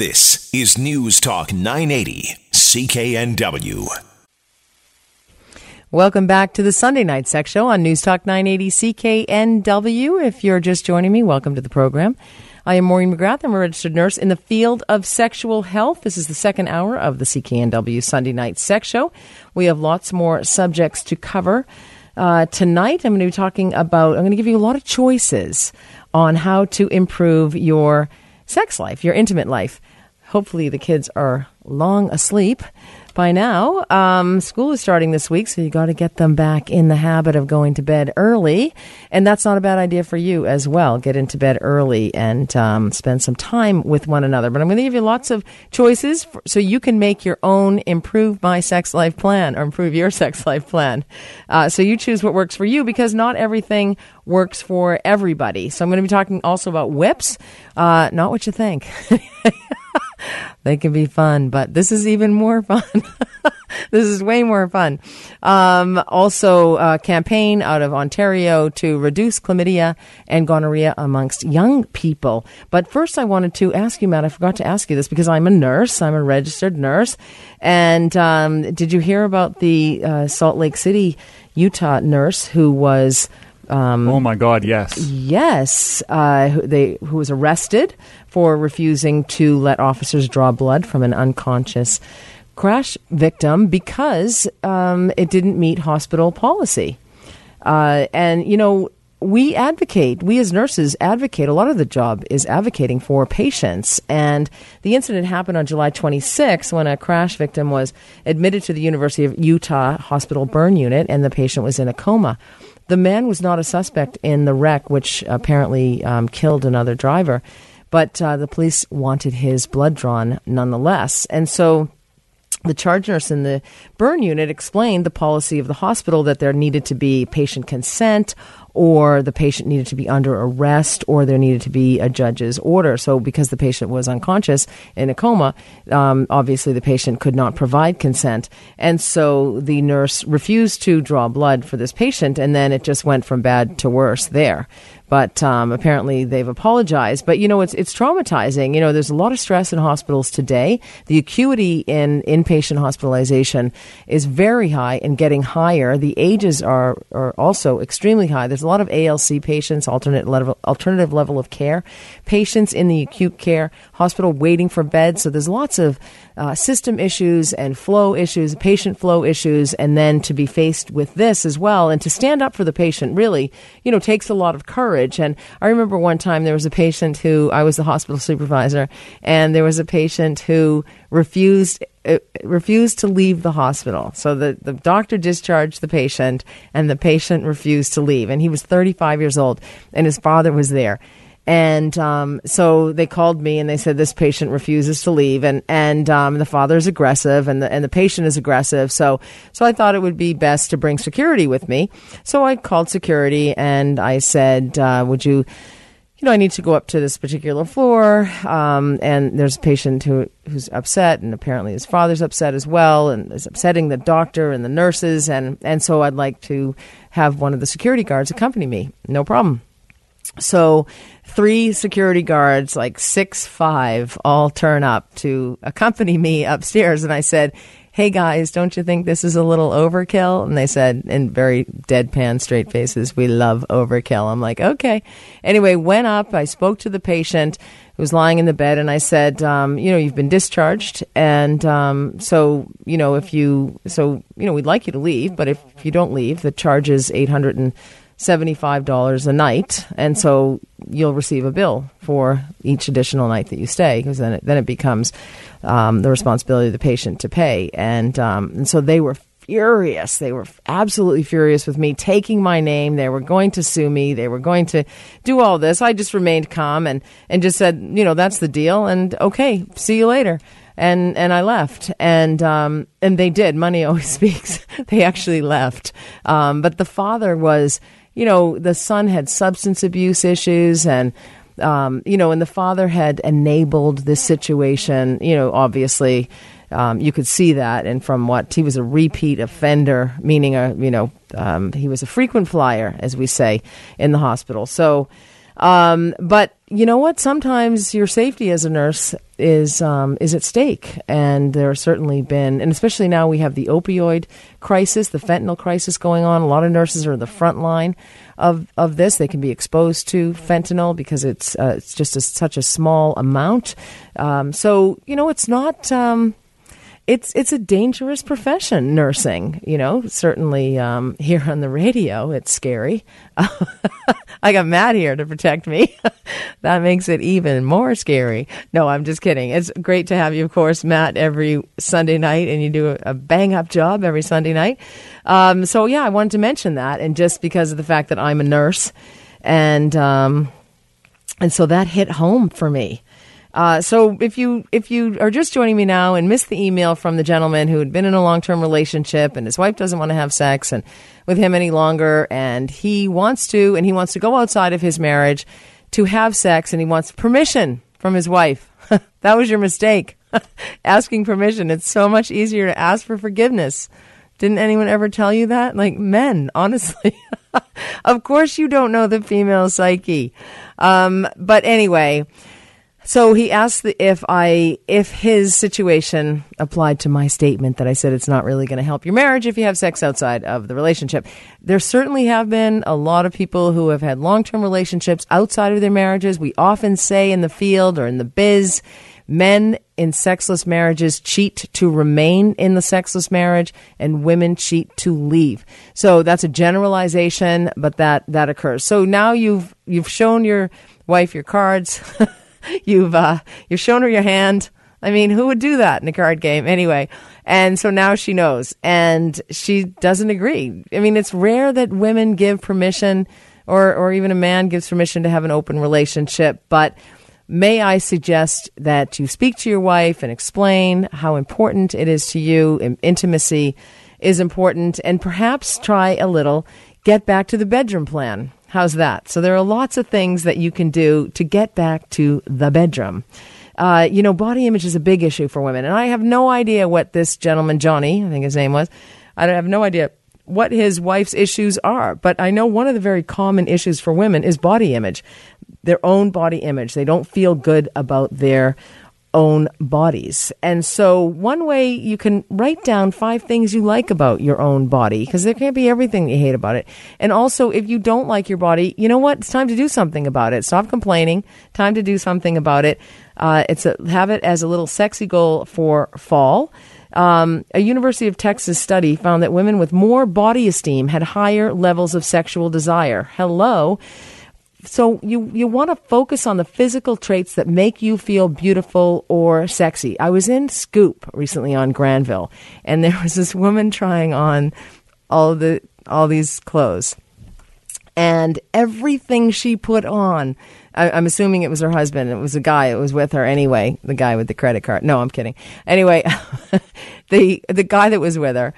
This is News Talk 980, CKNW. Welcome back to the Sunday Night Sex Show on News Talk 980 CKNW. If you're just joining me, welcome to the program. I am Maureen McGrath. I'm a registered nurse in the field of sexual health. This is the second hour of the CKNW Sunday Night Sex Show. We have lots more subjects to cover. Uh, tonight, I'm going to be talking about, I'm going to give you a lot of choices on how to improve your sex life, your intimate life. Hopefully, the kids are long asleep by now. Um, school is starting this week, so you got to get them back in the habit of going to bed early, and that's not a bad idea for you as well. Get into bed early and um, spend some time with one another. But I'm going to give you lots of choices for, so you can make your own improve my sex life plan or improve your sex life plan. Uh, so you choose what works for you because not everything works for everybody. So I'm going to be talking also about whips. Uh, not what you think. they can be fun, but this is even more fun. this is way more fun. Um, also, a campaign out of Ontario to reduce chlamydia and gonorrhea amongst young people. But first, I wanted to ask you, Matt. I forgot to ask you this because I'm a nurse. I'm a registered nurse. And um, did you hear about the uh, Salt Lake City, Utah nurse who was um, oh my God! Yes, yes. Uh, who, they who was arrested for refusing to let officers draw blood from an unconscious crash victim because um, it didn't meet hospital policy. Uh, and you know, we advocate, we as nurses advocate, a lot of the job is advocating for patients. And the incident happened on July 26 when a crash victim was admitted to the University of Utah Hospital burn unit and the patient was in a coma. The man was not a suspect in the wreck, which apparently um, killed another driver, but uh, the police wanted his blood drawn nonetheless. And so the charge nurse in the burn unit explained the policy of the hospital that there needed to be patient consent or the patient needed to be under arrest, or there needed to be a judge's order. So, because the patient was unconscious in a coma, um, obviously the patient could not provide consent. And so the nurse refused to draw blood for this patient, and then it just went from bad to worse there but um, apparently they've apologized. But you know, it's it's traumatizing. You know, there's a lot of stress in hospitals today. The acuity in inpatient hospitalization is very high and getting higher. The ages are are also extremely high. There's a lot of ALC patients, alternate level, alternative level of care, patients in the acute care hospital waiting for beds. So there's lots of uh, system issues and flow issues, patient flow issues, and then to be faced with this as well, and to stand up for the patient really, you know, takes a lot of courage. And I remember one time there was a patient who I was the hospital supervisor, and there was a patient who refused uh, refused to leave the hospital. So the, the doctor discharged the patient, and the patient refused to leave. And he was 35 years old, and his father was there. And um, so they called me and they said this patient refuses to leave, and and um, the father is aggressive, and the and the patient is aggressive. So so I thought it would be best to bring security with me. So I called security and I said, uh, "Would you?" You know, I need to go up to this particular floor, um, and there's a patient who who's upset, and apparently his father's upset as well, and is upsetting the doctor and the nurses, and and so I'd like to have one of the security guards accompany me. No problem. So three security guards, like six five, all turn up to accompany me upstairs. And I said, Hey guys, don't you think this is a little overkill? And they said in very deadpan, straight faces, We love overkill. I'm like, Okay. Anyway, went up. I spoke to the patient who was lying in the bed, and I said, um, You know, you've been discharged. And um, so, you know, if you, so, you know, we'd like you to leave, but if you don't leave, the charge is 800 and $75 a night. And so you'll receive a bill for each additional night that you stay because then it, then it becomes um, the responsibility of the patient to pay. And, um, and so they were furious. They were absolutely furious with me taking my name. They were going to sue me. They were going to do all this. I just remained calm and, and just said, you know, that's the deal. And okay, see you later and and I left, and um, and they did. Money always speaks. they actually left, um, but the father was you know, the son had substance abuse issues and, um, you know, and the father had enabled this situation, you know, obviously. Um, you could see that, and from what he was a repeat offender, meaning a you know um, he was a frequent flyer, as we say in the hospital. So, um, but you know what? Sometimes your safety as a nurse is um, is at stake, and there have certainly been, and especially now we have the opioid crisis, the fentanyl crisis going on. A lot of nurses are in the front line of of this. They can be exposed to fentanyl because it's uh, it's just a, such a small amount. Um, so you know, it's not. Um, it's it's a dangerous profession, nursing. You know, certainly um, here on the radio, it's scary. I got Matt here to protect me. that makes it even more scary. No, I'm just kidding. It's great to have you, of course, Matt, every Sunday night, and you do a, bang up job every Sunday night. Um, so yeah, I wanted to mention that, and just because of the fact that I'm a nurse, and um, and so that hit home for me. Uh, so if you if you are just joining me now and missed the email from the gentleman who had been in a long term relationship and his wife doesn't want to have sex and with him any longer and he wants to and he wants to go outside of his marriage to have sex and he wants permission from his wife. that was your mistake. Asking permission. It's so much easier to ask for forgiveness. Didn't anyone ever tell you that? Like men, honestly. of course you don't know the female psyche. Um, but anyway, so he asked if I if his situation applied to my statement that I said it's not really going to help your marriage if you have sex outside of the relationship. There certainly have been a lot of people who have had long-term relationships outside of their marriages. We often say in the field or in the biz, men in sexless marriages cheat to remain in the sexless marriage and women cheat to leave. So that's a generalization, but that that occurs. So now you've you've shown your wife your cards. you've uh, you've shown her your hand. I mean, who would do that in a card game anyway? And so now she knows, and she doesn't agree. I mean, it's rare that women give permission, or or even a man gives permission to have an open relationship. But may I suggest that you speak to your wife and explain how important it is to you. Intimacy is important, and perhaps try a little get back to the bedroom plan. How's that? So there are lots of things that you can do to get back to the bedroom. Uh, you know, body image is a big issue for women, and I have no idea what this gentleman, Johnny, I think his name was, I have no idea what his wife's issues are, but I know one of the very common issues for women is body image, their own body image. They don't feel good about their own bodies. And so, one way you can write down five things you like about your own body, because there can't be everything you hate about it. And also, if you don't like your body, you know what? It's time to do something about it. Stop complaining. Time to do something about it. Uh, it's a, have it as a little sexy goal for fall. Um, a University of Texas study found that women with more body esteem had higher levels of sexual desire. Hello so you you want to focus on the physical traits that make you feel beautiful or sexy. I was in Scoop recently on Granville, and there was this woman trying on all the all these clothes, and everything she put on. I, am assuming it was her husband. It was a guy. It was with her anyway. The guy with the credit card. No, I'm kidding. Anyway, the the guy that was with her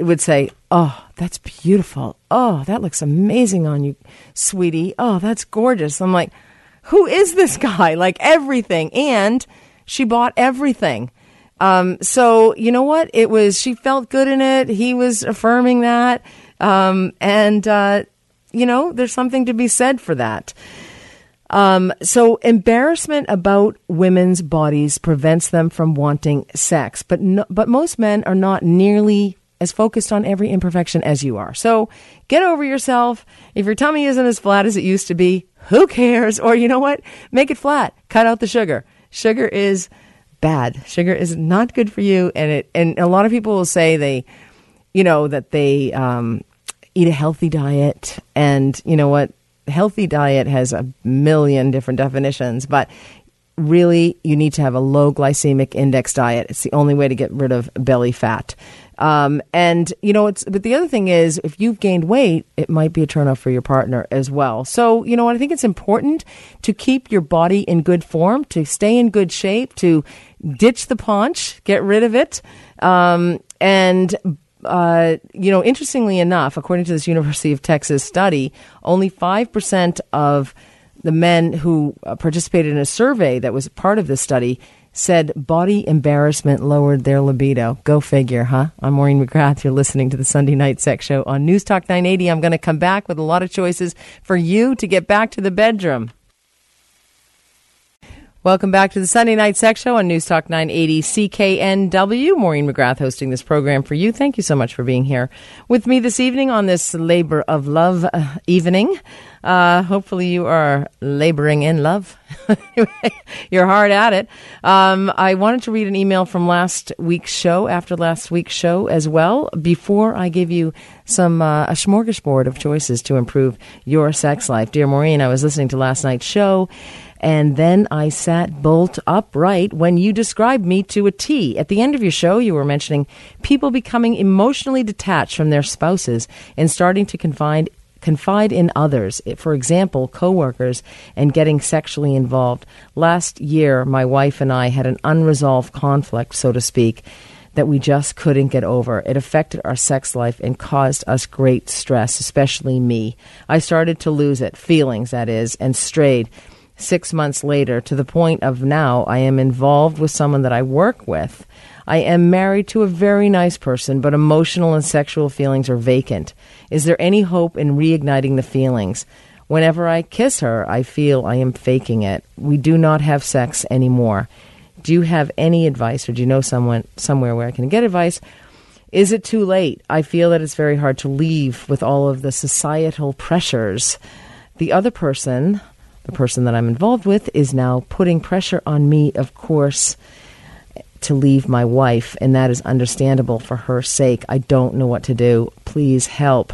would say, "Oh, that's beautiful. Oh, that looks amazing on you, sweetie. Oh, that's gorgeous." I'm like, "Who is this guy?" Like everything, and she bought everything. Um, so you know what? It was she felt good in it. He was affirming that, um, and uh, you know, there's something to be said for that. Um, so embarrassment about women's bodies prevents them from wanting sex, but no, but most men are not nearly as focused on every imperfection as you are. So get over yourself. If your tummy isn't as flat as it used to be, who cares? Or you know what? Make it flat. Cut out the sugar. Sugar is bad. Sugar is not good for you. And it, and a lot of people will say they, you know, that they, um, eat a healthy diet. And you know what? Healthy diet has a million different definitions, but really you need to have a low glycemic index diet. It's the only way to get rid of belly fat. Um, and you know, it's but the other thing is, if you've gained weight, it might be a turnoff for your partner as well. So you know, I think it's important to keep your body in good form, to stay in good shape, to ditch the paunch, get rid of it, um, and uh, you know, interestingly enough, according to this University of Texas study, only 5% of the men who participated in a survey that was part of this study said body embarrassment lowered their libido. Go figure, huh? I'm Maureen McGrath. You're listening to the Sunday Night Sex Show on News Talk 980. I'm going to come back with a lot of choices for you to get back to the bedroom. Welcome back to the Sunday Night Sex Show on News Talk 980 CKNW. Maureen McGrath hosting this program for you. Thank you so much for being here with me this evening on this labor of love uh, evening. Uh, hopefully, you are laboring in love. You're hard at it. Um, I wanted to read an email from last week's show, after last week's show as well, before I give you some uh, a smorgasbord of choices to improve your sex life. Dear Maureen, I was listening to last night's show and then I sat bolt upright when you described me to a T. At the end of your show, you were mentioning people becoming emotionally detached from their spouses and starting to confide confide in others, for example, coworkers, and getting sexually involved. Last year, my wife and I had an unresolved conflict, so to speak, that we just couldn't get over. It affected our sex life and caused us great stress, especially me. I started to lose it, feelings that is, and strayed six months later to the point of now I am involved with someone that I work with. I am married to a very nice person, but emotional and sexual feelings are vacant. Is there any hope in reigniting the feelings? Whenever I kiss her, I feel I am faking it. We do not have sex anymore. Do you have any advice, or do you know someone somewhere where I can get advice? Is it too late? I feel that it's very hard to leave with all of the societal pressures. The other person the person that I'm involved with is now putting pressure on me, of course, to leave my wife, and that is understandable for her sake. I don't know what to do. Please help.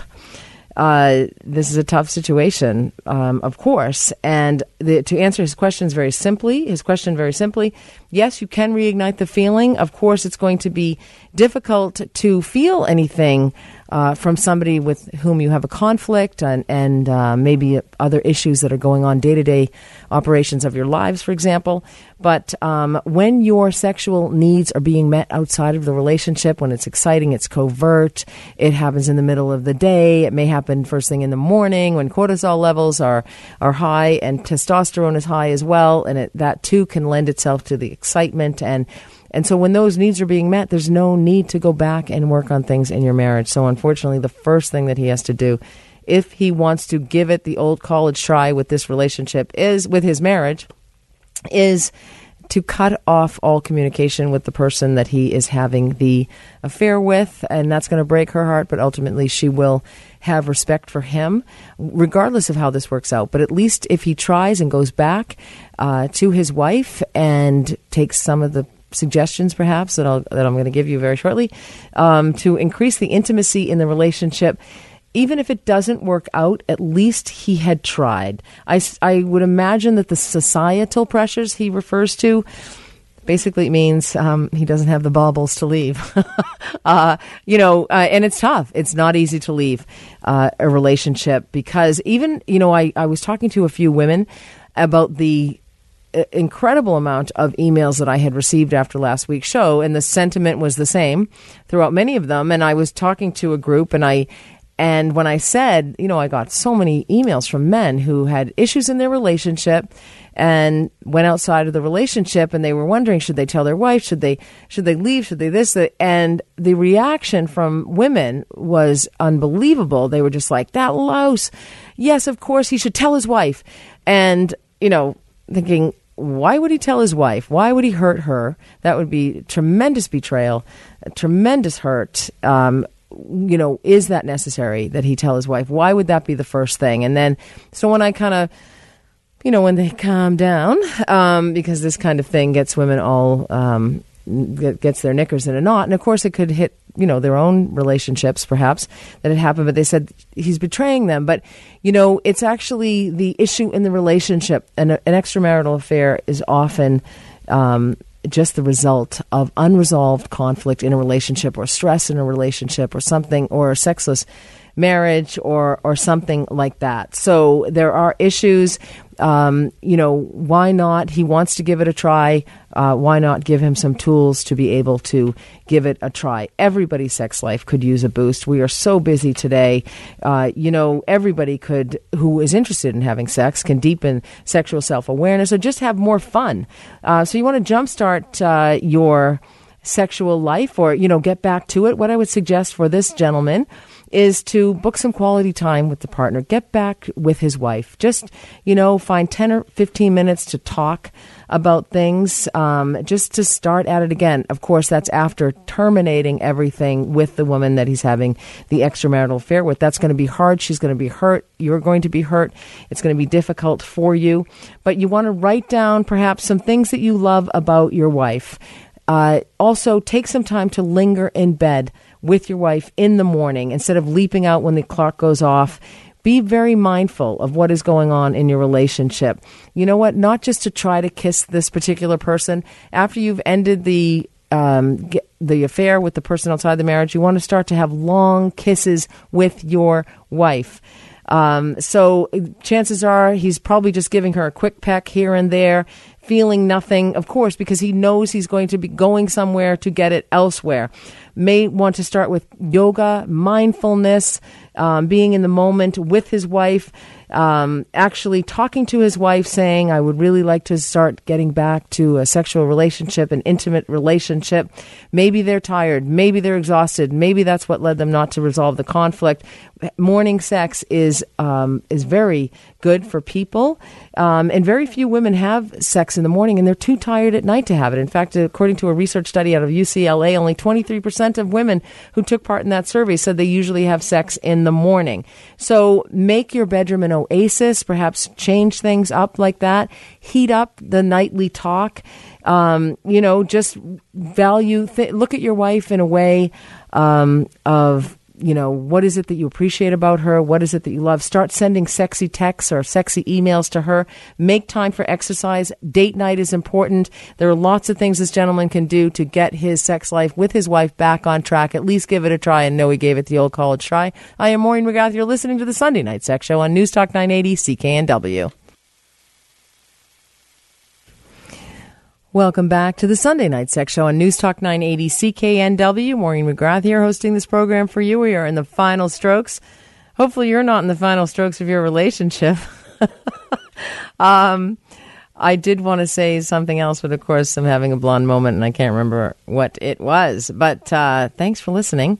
Uh, this is a tough situation, um, of course. And the, to answer his questions very simply, his question very simply, yes, you can reignite the feeling. Of course, it's going to be difficult to feel anything uh, from somebody with whom you have a conflict and, and uh, maybe other issues that are going on day to day operations of your lives, for example. But um, when your sexual needs are being met outside of the relationship, when it's exciting, it's covert, it happens in the middle of the day, it may happen first thing in the morning when cortisol levels are, are high and testosterone is high as well, and it, that too can lend itself to the excitement and and so when those needs are being met, there's no need to go back and work on things in your marriage. So unfortunately, the first thing that he has to do, if he wants to give it the old college try with this relationship, is with his marriage, is to cut off all communication with the person that he is having the affair with, and that's going to break her heart, but ultimately she will have respect for him, regardless of how this works out. But at least if he tries and goes back uh, to his wife and takes some of the suggestions, perhaps that, I'll, that I'm going to give you very shortly, um, to increase the intimacy in the relationship. Even if it doesn't work out, at least he had tried. I, I would imagine that the societal pressures he refers to basically means um, he doesn't have the baubles to leave. uh, you know, uh, and it's tough. It's not easy to leave uh, a relationship because even, you know, I, I was talking to a few women about the incredible amount of emails that I had received after last week's show, and the sentiment was the same throughout many of them. And I was talking to a group, and I and when I said, you know, I got so many emails from men who had issues in their relationship and went outside of the relationship and they were wondering should they tell their wife? Should they should they leave? Should they this? And the reaction from women was unbelievable. They were just like that louse. Yes of course he should tell his wife. And you know thinking, why would he tell his wife? Why would he hurt her? That would be tremendous betrayal, tremendous hurt. Um, you know, is that necessary that he tell his wife? Why would that be the first thing? And then, so when I kind of, you know, when they calm down, um, because this kind of thing gets women all um, gets their knickers in a knot. And of course, it could hit, you know, their own relationships perhaps that had happened, but they said he's betraying them. But, you know, it's actually the issue in the relationship. And an extramarital affair is often um, just the result of unresolved conflict in a relationship or stress in a relationship or something or sexless marriage or or something like that. So there are issues. Um, you know, why not? He wants to give it a try. Uh, why not give him some tools to be able to give it a try? Everybody's sex life could use a boost. We are so busy today. Uh, you know, everybody could, who is interested in having sex, can deepen sexual self awareness or just have more fun. Uh, so you want to jumpstart uh, your sexual life or, you know, get back to it, what I would suggest for this gentleman is to book some quality time with the partner. Get back with his wife. Just, you know, find 10 or 15 minutes to talk about things, um, just to start at it again. Of course, that's after terminating everything with the woman that he's having the extramarital affair with. That's going to be hard. She's going to be hurt. You're going to be hurt. It's going to be difficult for you. But you want to write down perhaps some things that you love about your wife. Uh, also, take some time to linger in bed with your wife in the morning instead of leaping out when the clock goes off. Be very mindful of what is going on in your relationship. You know what? Not just to try to kiss this particular person after you've ended the um, the affair with the person outside the marriage. You want to start to have long kisses with your wife. Um, so chances are he's probably just giving her a quick peck here and there, feeling nothing, of course, because he knows he's going to be going somewhere to get it elsewhere. May want to start with yoga, mindfulness, um, being in the moment with his wife, um, actually talking to his wife, saying, I would really like to start getting back to a sexual relationship, an intimate relationship. Maybe they're tired. Maybe they're exhausted. Maybe that's what led them not to resolve the conflict. Morning sex is, um, is very good for people. Um, and very few women have sex in the morning and they're too tired at night to have it. In fact, according to a research study out of UCLA, only 23% of women who took part in that survey said they usually have sex in the morning. So make your bedroom an oasis, perhaps change things up like that, heat up the nightly talk. Um, you know, just value, th- look at your wife in a way um, of you know, what is it that you appreciate about her? What is it that you love? Start sending sexy texts or sexy emails to her. Make time for exercise. Date night is important. There are lots of things this gentleman can do to get his sex life with his wife back on track. At least give it a try and know he gave it the old college try. I am Maureen McGrath. You're listening to the Sunday Night Sex Show on News Talk 980 CKNW. Welcome back to the Sunday Night Sex Show on News Talk 980 CKNW. Maureen McGrath here hosting this program for you. We are in the final strokes. Hopefully, you're not in the final strokes of your relationship. um, I did want to say something else, but of course, I'm having a blonde moment and I can't remember what it was. But uh, thanks for listening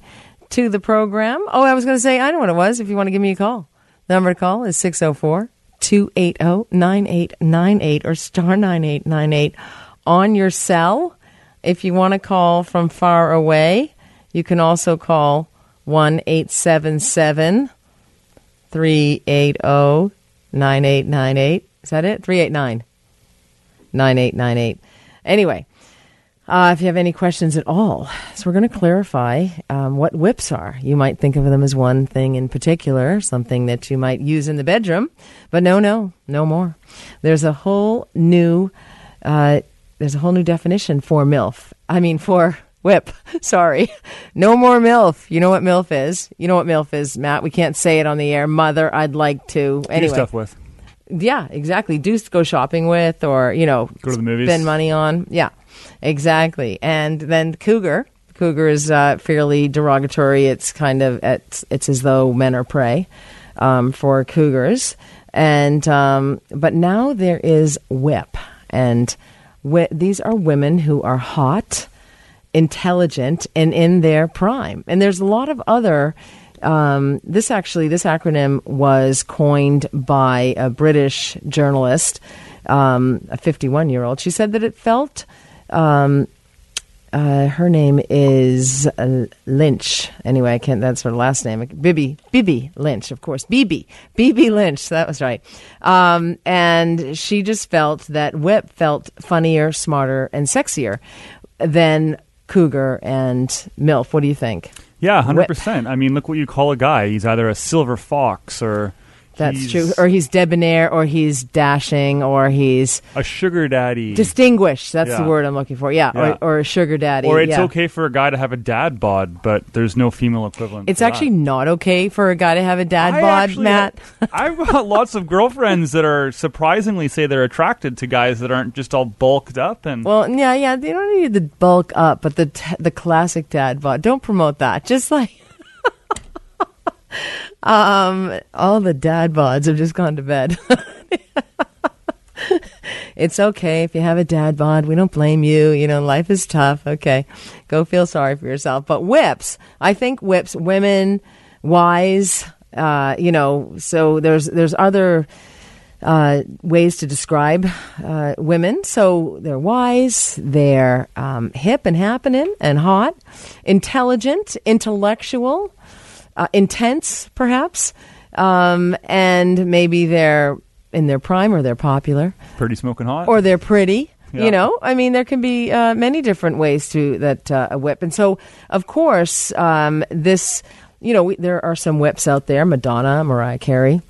to the program. Oh, I was going to say, I know what it was if you want to give me a call. The number to call is 604 280 9898 or star 9898 on your cell. If you want to call from far away, you can also call 1 877 380 9898. Is that it? 389 9898. Anyway, uh, if you have any questions at all, so we're going to clarify um, what whips are. You might think of them as one thing in particular, something that you might use in the bedroom, but no, no, no more. There's a whole new uh, there's a whole new definition for MILF. I mean, for whip. Sorry. No more MILF. You know what MILF is? You know what MILF is, Matt? We can't say it on the air. Mother, I'd like to. Anyway. Do stuff with. Yeah, exactly. Do go shopping with or, you know, go to the movies. Spend money on. Yeah, exactly. And then cougar. Cougar is uh, fairly derogatory. It's kind of, it's, it's as though men are prey um, for cougars. And, um, but now there is whip. And, these are women who are hot, intelligent, and in their prime. And there's a lot of other. Um, this actually, this acronym was coined by a British journalist, um, a 51 year old. She said that it felt um, uh, her name is uh, Lynch. Anyway, I can't. That's her last name. Bibby. Bibby Lynch, of course. Bibi. Bibi Lynch. That was right. Um, and she just felt that Whip felt funnier, smarter, and sexier than Cougar and Milf. What do you think? Yeah, hundred percent. I mean, look what you call a guy. He's either a silver fox or that's he's true. Or he's debonair, or he's dashing, or he's a sugar daddy. Distinguished. That's yeah. the word I'm looking for. Yeah, yeah. Or, or, a sugar daddy. Or it's yeah. okay for a guy to have a dad bod, but there's no female equivalent. It's actually that. not okay for a guy to have a dad I bod, Matt. I've got uh, lots of girlfriends that are surprisingly say they're attracted to guys that aren't just all bulked up and. Well, yeah, yeah. They don't need the bulk up, but the t- the classic dad bod. Don't promote that. Just like. Um, all the dad bods have just gone to bed. It's okay if you have a dad bod. We don't blame you. You know, life is tough. Okay. Go feel sorry for yourself. But whips, I think whips, women, wise, uh, you know, so there's, there's other, uh, ways to describe uh, women. So they're wise, they're um, hip and happening and hot, intelligent, intellectual, uh, intense, perhaps, um, and maybe they're in their prime or they're popular Pretty smoking hot. or they're pretty. Yeah. You know, I mean, there can be uh, many different ways to that uh, a whip, and so of course, um, this, you know, we, there are some whips out there, Madonna, Mariah Carey,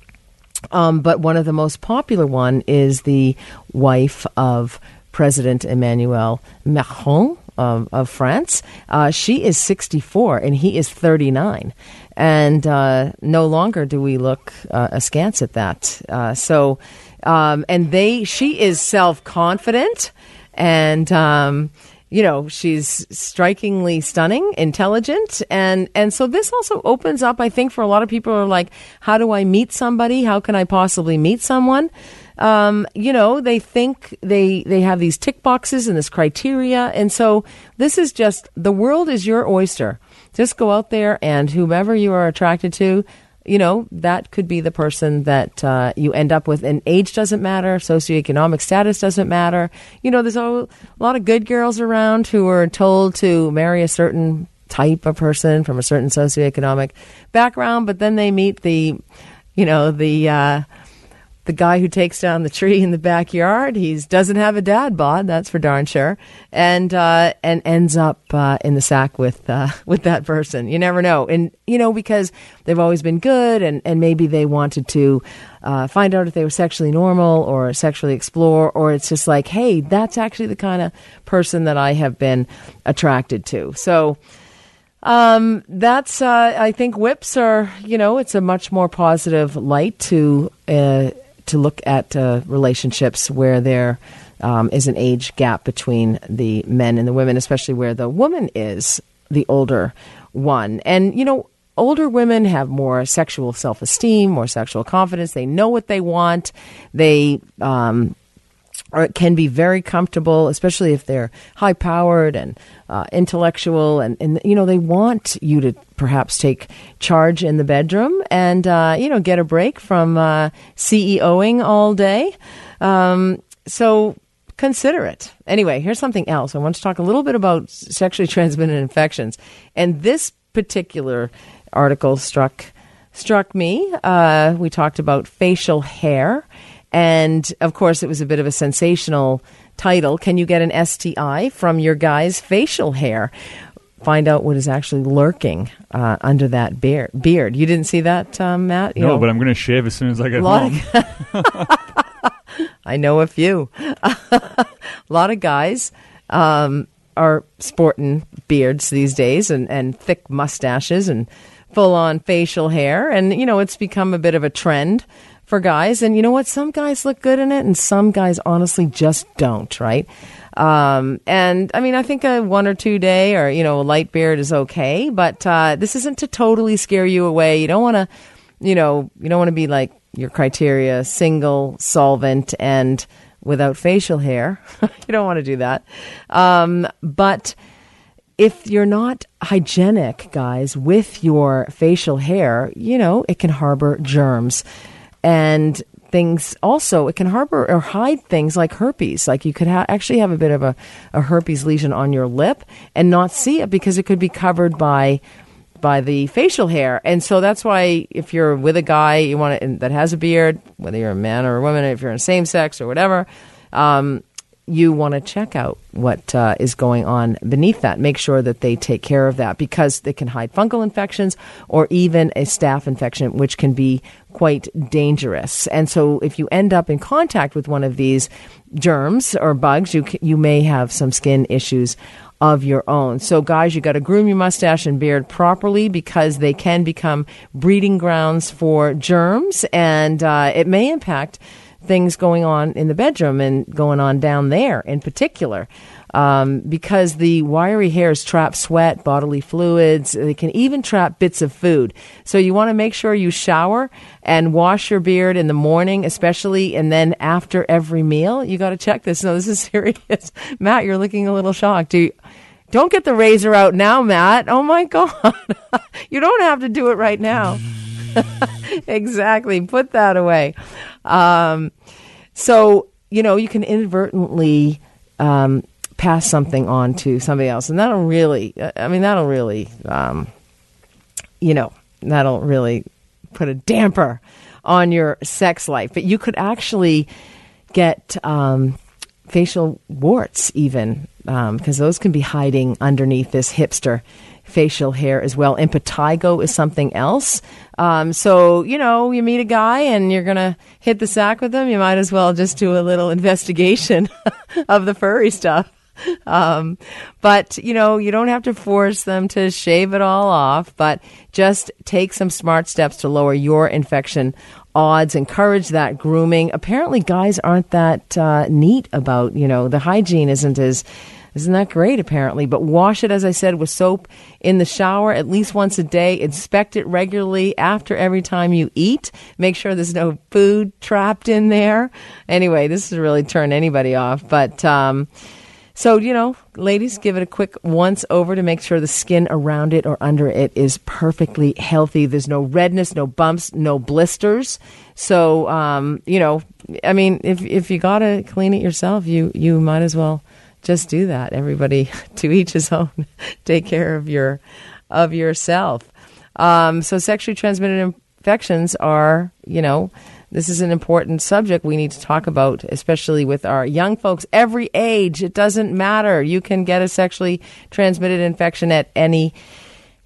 um, but one of the most popular one is the wife of President Emmanuel Macron of, of France. Uh, she is 64 and he is 39. And uh, no longer do we look uh, askance at that. Uh, so, um, and they, she is self confident and, um, you know she's strikingly stunning intelligent. And and so this also opens up i think for a lot of people who are like how do i meet somebody? How can i possibly meet someone? Um, you know they think they they have these tick boxes and this criteria. And so this is just the world is your oyster just go out there and whomever you are attracted to you know, that could be the person that uh, you end up with. And age doesn't matter, socioeconomic status doesn't matter. You know, there's a lot of good girls around who are told to marry a certain type of person from a certain socioeconomic background, but then they meet the, you know, the. Uh, the guy who takes down the tree in the backyard. He doesn't have a dad bod, that's for darn sure, and uh, and ends up uh, in the sack with uh, with that person. You never know, and you know because they've always been good, and and maybe they wanted to. Uh, find out if they were sexually normal or sexually explore, or it's just like, hey, that's actually the kind of person that I have been attracted to. So, um, that's uh, I think whips are you know it's a much more positive light to uh, to look at uh, relationships where there um, is an age gap between the men and the women, especially where the woman is the older one, and you know. Older women have more sexual self esteem, more sexual confidence. They know what they want. They um, or it can be very comfortable, especially if they're high powered and uh, intellectual, and, and you know they want you to perhaps take charge in the bedroom and uh, you know get a break from uh, CEOing all day. Um, so consider it. Anyway, here's something else. I want to talk a little bit about sexually transmitted infections, and this particular article struck struck me. Uh, we talked about facial hair. And of course, it was a bit of a sensational title. Can you get an STI from your guy's facial hair? Find out what is actually lurking uh, under that beard. Beard. You didn't see that, um, Matt? You no, know, but I'm going to shave as soon as I get home. of, I know a few. a lot of guys um, are sporting beards these days and, and thick mustaches and full on facial hair. And, you know, it's become a bit of a trend for guys. And you know what? Some guys look good in it, and some guys honestly just don't, right? Um, and I mean, I think a one or two day or, you know, a light beard is okay, but uh, this isn't to totally scare you away. You don't want to, you know, you don't want to be like your criteria single, solvent, and without facial hair. you don't want to do that. Um, but if you're not hygienic, guys, with your facial hair, you know, it can harbor germs and things also it can harbor or hide things like herpes. Like you could ha- actually have a bit of a, a herpes lesion on your lip and not see it because it could be covered by by the facial hair. And so that's why if you're with a guy you want to, that has a beard whether you're a man or a woman if you're in same sex or whatever um, you want to check out what uh, is going on beneath that. Make sure that they take care of that because they can hide fungal infections or even a staph infection, which can be quite dangerous. And so, if you end up in contact with one of these germs or bugs, you you may have some skin issues of your own. So, guys, you got to groom your mustache and beard properly because they can become breeding grounds for germs, and uh, it may impact things going on in the bedroom and going on down there in particular. Um, because the wiry hairs trap sweat, bodily fluids. They can even trap bits of food. So you want to make sure you shower and wash your beard in the morning, especially, and then after every meal. You got to check this. No, this is serious. Matt, you're looking a little shocked. Do you, don't get the razor out now, Matt. Oh my God. you don't have to do it right now. exactly. Put that away. Um, so, you know, you can inadvertently um, pass something on to somebody else. And that'll really, I mean, that'll really, um, you know, that'll really put a damper on your sex life. But you could actually get um, facial warts, even, because um, those can be hiding underneath this hipster facial hair as well. Impetigo is something else. Um, so, you know, you meet a guy and you're going to hit the sack with him, you might as well just do a little investigation of the furry stuff. Um, but you know, you don't have to force them to shave it all off, but just take some smart steps to lower your infection odds. Encourage that grooming. Apparently, guys aren't that uh, neat about you know the hygiene isn't as isn't that great apparently but wash it as i said with soap in the shower at least once a day inspect it regularly after every time you eat make sure there's no food trapped in there anyway this has really turned anybody off but um, so, you know, ladies, give it a quick once over to make sure the skin around it or under it is perfectly healthy. There's no redness, no bumps, no blisters. So, um, you know, I mean, if if you gotta clean it yourself, you you might as well just do that. Everybody to each his own. Take care of your of yourself. Um, so, sexually transmitted infections are, you know this is an important subject we need to talk about, especially with our young folks. Every age, it doesn't matter. You can get a sexually transmitted infection at any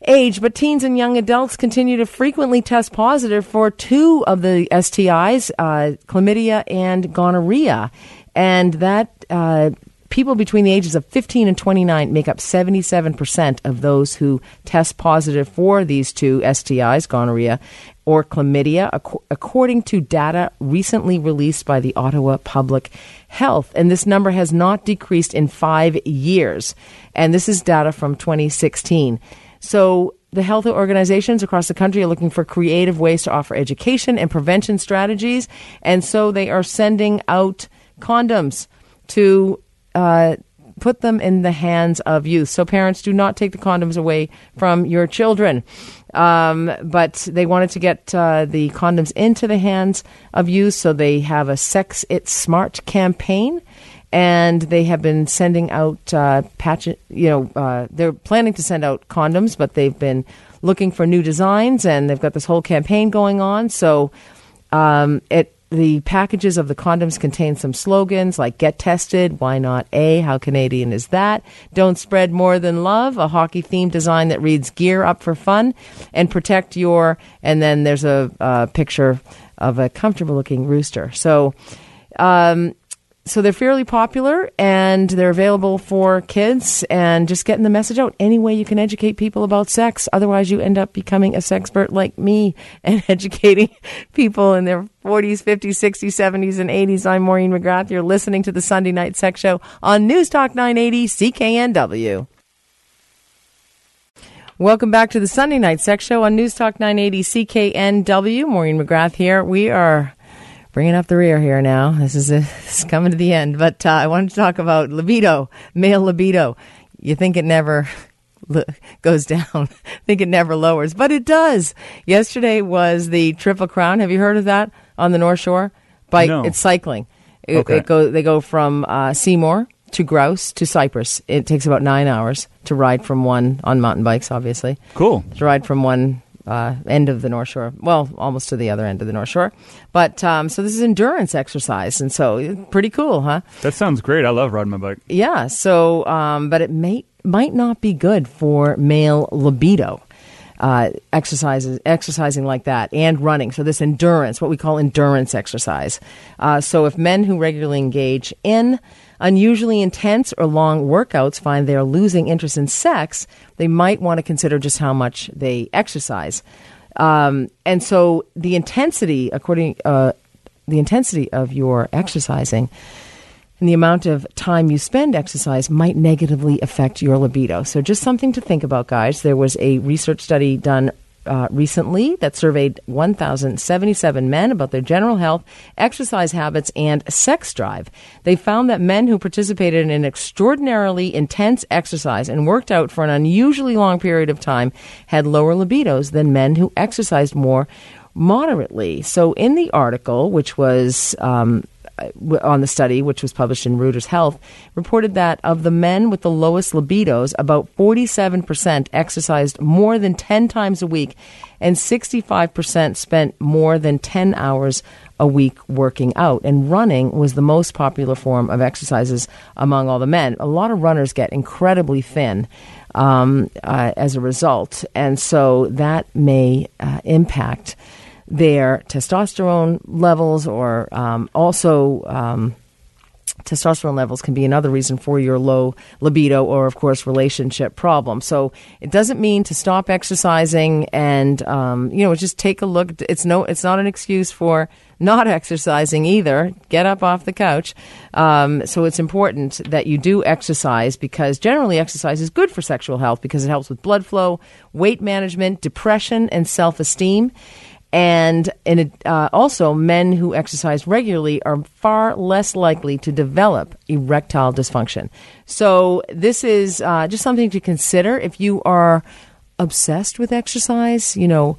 age, but teens and young adults continue to frequently test positive for two of the STIs, uh, chlamydia and gonorrhea. And that uh, people between the ages of 15 and 29 make up 77% of those who test positive for these two STIs, gonorrhea or chlamydia, ac- according to data recently released by the Ottawa Public Health. And this number has not decreased in five years. And this is data from 2016. So the health organizations across the country are looking for creative ways to offer education and prevention strategies. And so they are sending out condoms to uh, put them in the hands of youth. So parents do not take the condoms away from your children. Um, but they wanted to get uh, the condoms into the hands of youth, so they have a Sex It Smart campaign. And they have been sending out uh, patch. You know, uh, they're planning to send out condoms, but they've been looking for new designs, and they've got this whole campaign going on. So um, it the packages of the condoms contain some slogans like get tested, why not A, how Canadian is that? Don't spread more than love, a hockey themed design that reads gear up for fun and protect your, and then there's a, picture of a comfortable looking rooster. So, um, so they're fairly popular and they're available for kids and just getting the message out any way you can educate people about sex otherwise you end up becoming a sexpert like me and educating people in their 40s 50s 60s 70s and 80s i'm maureen mcgrath you're listening to the sunday night sex show on news talk 980 cknw Welcome back to the Sunday Night Sex Show on News Talk 980 CKNW. Maureen McGrath here. We are bringing up the rear here now. This is, a, this is coming to the end, but uh, I wanted to talk about libido, male libido. You think it never goes down, think it never lowers, but it does. Yesterday was the Triple Crown. Have you heard of that on the North Shore? Bike, no. it's cycling. It, okay. it go, they go from uh, Seymour to Grouse to Cypress. It takes about nine hours to ride from one on mountain bikes, obviously. Cool. To ride from one uh, end of the North Shore. Well, almost to the other end of the North Shore. But um, so this is endurance exercise, and so pretty cool, huh? That sounds great. I love riding my bike. Yeah. So, um, but it may might not be good for male libido. Uh, exercises, exercising like that, and running. So this endurance, what we call endurance exercise. Uh, so if men who regularly engage in unusually intense or long workouts find they are losing interest in sex, they might want to consider just how much they exercise. Um, and so the intensity, according uh, the intensity of your exercising and the amount of time you spend exercise might negatively affect your libido. So, just something to think about, guys. There was a research study done uh, recently that surveyed 1,077 men about their general health, exercise habits, and sex drive. They found that men who participated in an extraordinarily intense exercise and worked out for an unusually long period of time had lower libidos than men who exercised more moderately. So, in the article, which was um, on the study, which was published in Reuters Health, reported that of the men with the lowest libidos, about 47% exercised more than 10 times a week, and 65% spent more than 10 hours a week working out. And running was the most popular form of exercises among all the men. A lot of runners get incredibly thin. Um, uh, as a result, and so that may uh, impact their testosterone levels or um, also um, testosterone levels can be another reason for your low libido or of course relationship problem. So it doesn't mean to stop exercising and um, you know just take a look. It's no it's not an excuse for not exercising either. Get up off the couch. Um, so it's important that you do exercise because generally exercise is good for sexual health because it helps with blood flow weight management depression and self-esteem and, and it, uh, also, men who exercise regularly are far less likely to develop erectile dysfunction. So, this is uh, just something to consider if you are obsessed with exercise, you know.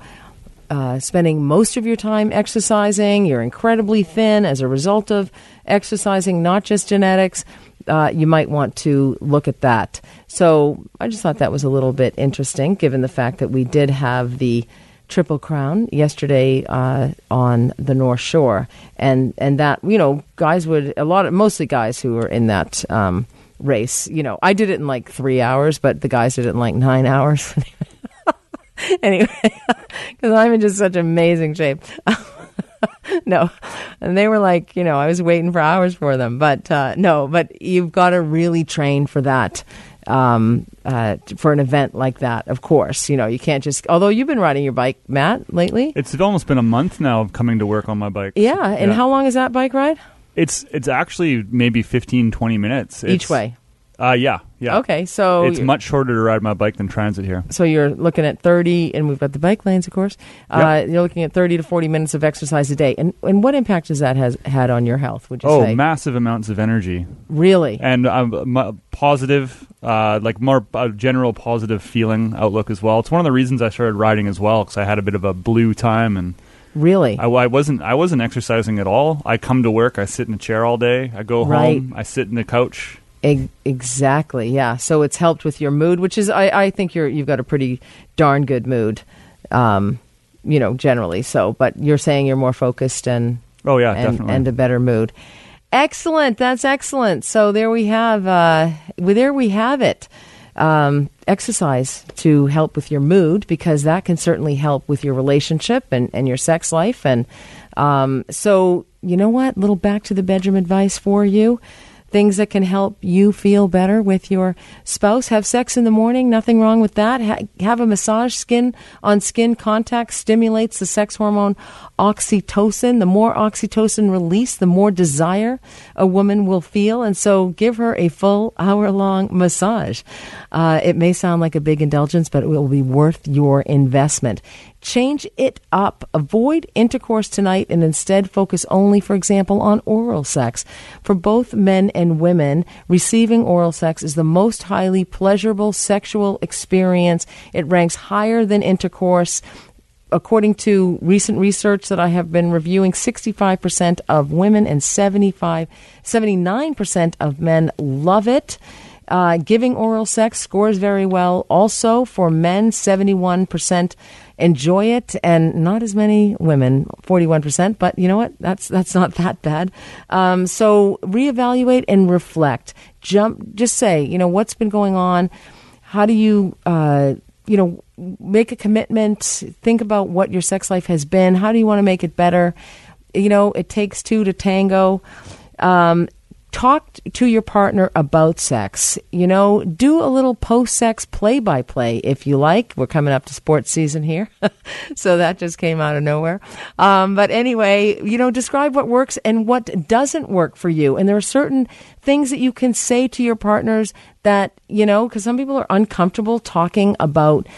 Uh, spending most of your time exercising, you're incredibly thin as a result of exercising, not just genetics. Uh, you might want to look at that. So I just thought that was a little bit interesting, given the fact that we did have the Triple Crown yesterday uh, on the North Shore, and and that you know guys would a lot of mostly guys who were in that um, race. You know, I did it in like three hours, but the guys did it in like nine hours. anyway, because I'm in just such amazing shape. no, and they were like, you know, I was waiting for hours for them, but uh, no, but you've got to really train for that um, uh, for an event like that. Of course, you know you can't just. Although you've been riding your bike, Matt, lately. It's almost been a month now of coming to work on my bike. Yeah, and yeah. how long is that bike ride? It's it's actually maybe 15, 20 minutes it's, each way. Uh, yeah, yeah. Okay, so it's much shorter to ride my bike than transit here. So you're looking at 30, and we've got the bike lanes, of course. Uh, yep. You're looking at 30 to 40 minutes of exercise a day, and and what impact has that has had on your health? Would you oh, say? massive amounts of energy. Really? And um, positive, uh, like more uh, general positive feeling outlook as well. It's one of the reasons I started riding as well because I had a bit of a blue time and. Really? I, I, wasn't. I wasn't exercising at all. I come to work. I sit in a chair all day. I go right. home. I sit in the couch exactly. Yeah. So it's helped with your mood, which is I, I think you're you've got a pretty darn good mood, um, you know, generally. So, but you're saying you're more focused and oh yeah, and, definitely, and a better mood. Excellent. That's excellent. So there we have. Uh, there we have it. Um, exercise to help with your mood because that can certainly help with your relationship and, and your sex life. And um, so, you know what? Little back to the bedroom advice for you things that can help you feel better with your spouse. Have sex in the morning, nothing wrong with that. Ha- have a massage, skin on skin contact stimulates the sex hormone oxytocin. The more oxytocin release, the more desire a woman will feel. And so give her a full hour long massage. Uh, it may sound like a big indulgence, but it will be worth your investment. Change it up. Avoid intercourse tonight and instead focus only, for example, on oral sex. For both men and women, receiving oral sex is the most highly pleasurable sexual experience. It ranks higher than intercourse according to recent research that I have been reviewing, 65% of women and 75, 79% of men love it. Uh, giving oral sex scores very well. Also, for men, 71% enjoy it, and not as many women, 41%. But you know what? That's that's not that bad. Um, so reevaluate and reflect. Jump. Just say, you know, what's been going on. How do you, uh, you know, make a commitment? Think about what your sex life has been. How do you want to make it better? You know, it takes two to tango. Um, talk to your partner about sex. You know, do a little post sex play by play if you like. We're coming up to sports season here, so that just came out of nowhere. Um, but anyway, you know, describe what works and what doesn't work for you. And there are certain things that you can say to your partners that, you know, because some people are uncomfortable talking about.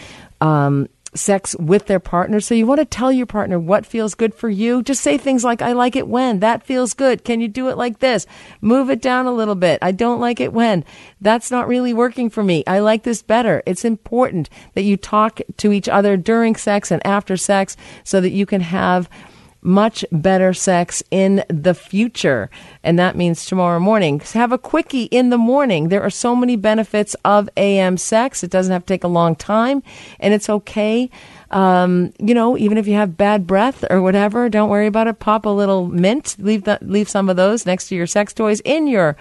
Um, sex with their partner. So you want to tell your partner what feels good for you. Just say things like, I like it when. That feels good. Can you do it like this? Move it down a little bit. I don't like it when. That's not really working for me. I like this better. It's important that you talk to each other during sex and after sex so that you can have much better sex in the future. And that means tomorrow morning. Have a quickie in the morning. There are so many benefits of AM sex. It doesn't have to take a long time, and it's okay. Um, you know, even if you have bad breath or whatever, don't worry about it. Pop a little mint. Leave. Leave some of those next to your sex toys in your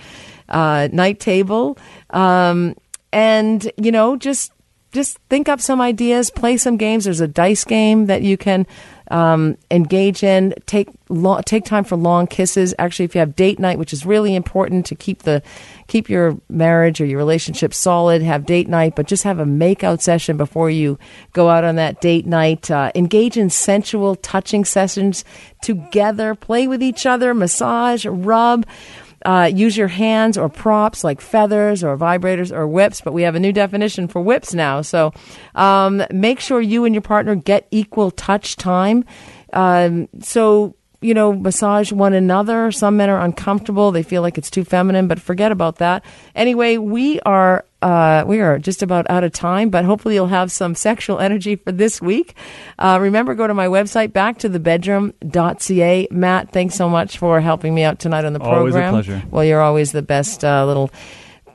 uh, night table. Um, and you know, just just think up some ideas, play some games. There's a dice game that you can um, engage in. Take lo- take time for long kisses. Actually, if you have date night, which is really important to keep the keep your marriage or your relationship solid, have date night, but just have a makeout session before you go out on that date night. Uh, engage in sensual touching sessions together. Play with each other. Massage, rub. Uh, use your hands or props like feathers or vibrators or whips, but we have a new definition for whips now. So um, make sure you and your partner get equal touch time. Um, so you know, massage one another. Some men are uncomfortable; they feel like it's too feminine, but forget about that. Anyway, we are uh, we are just about out of time, but hopefully you'll have some sexual energy for this week. Uh, remember, go to my website, back to the bedroom.ca. Matt, thanks so much for helping me out tonight on the program. Always a pleasure. Well, you're always the best uh, little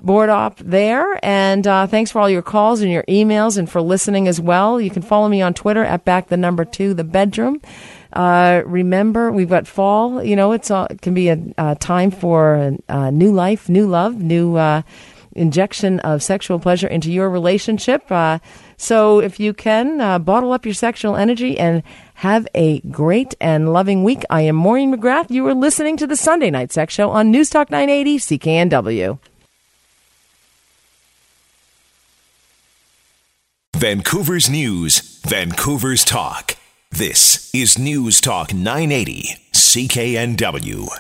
board op there. And uh, thanks for all your calls and your emails and for listening as well. You can follow me on Twitter at back the number two, the bedroom. Uh, remember, we've got fall. You know, it's all, it can be a, a time for a new life, new love, new uh, injection of sexual pleasure into your relationship. Uh, so if you can, uh, bottle up your sexual energy and have a great and loving week. I am Maureen McGrath. You are listening to the Sunday Night Sex Show on News Talk 980 CKNW. Vancouver's News, Vancouver's Talk. This is News Talk 980, CKNW.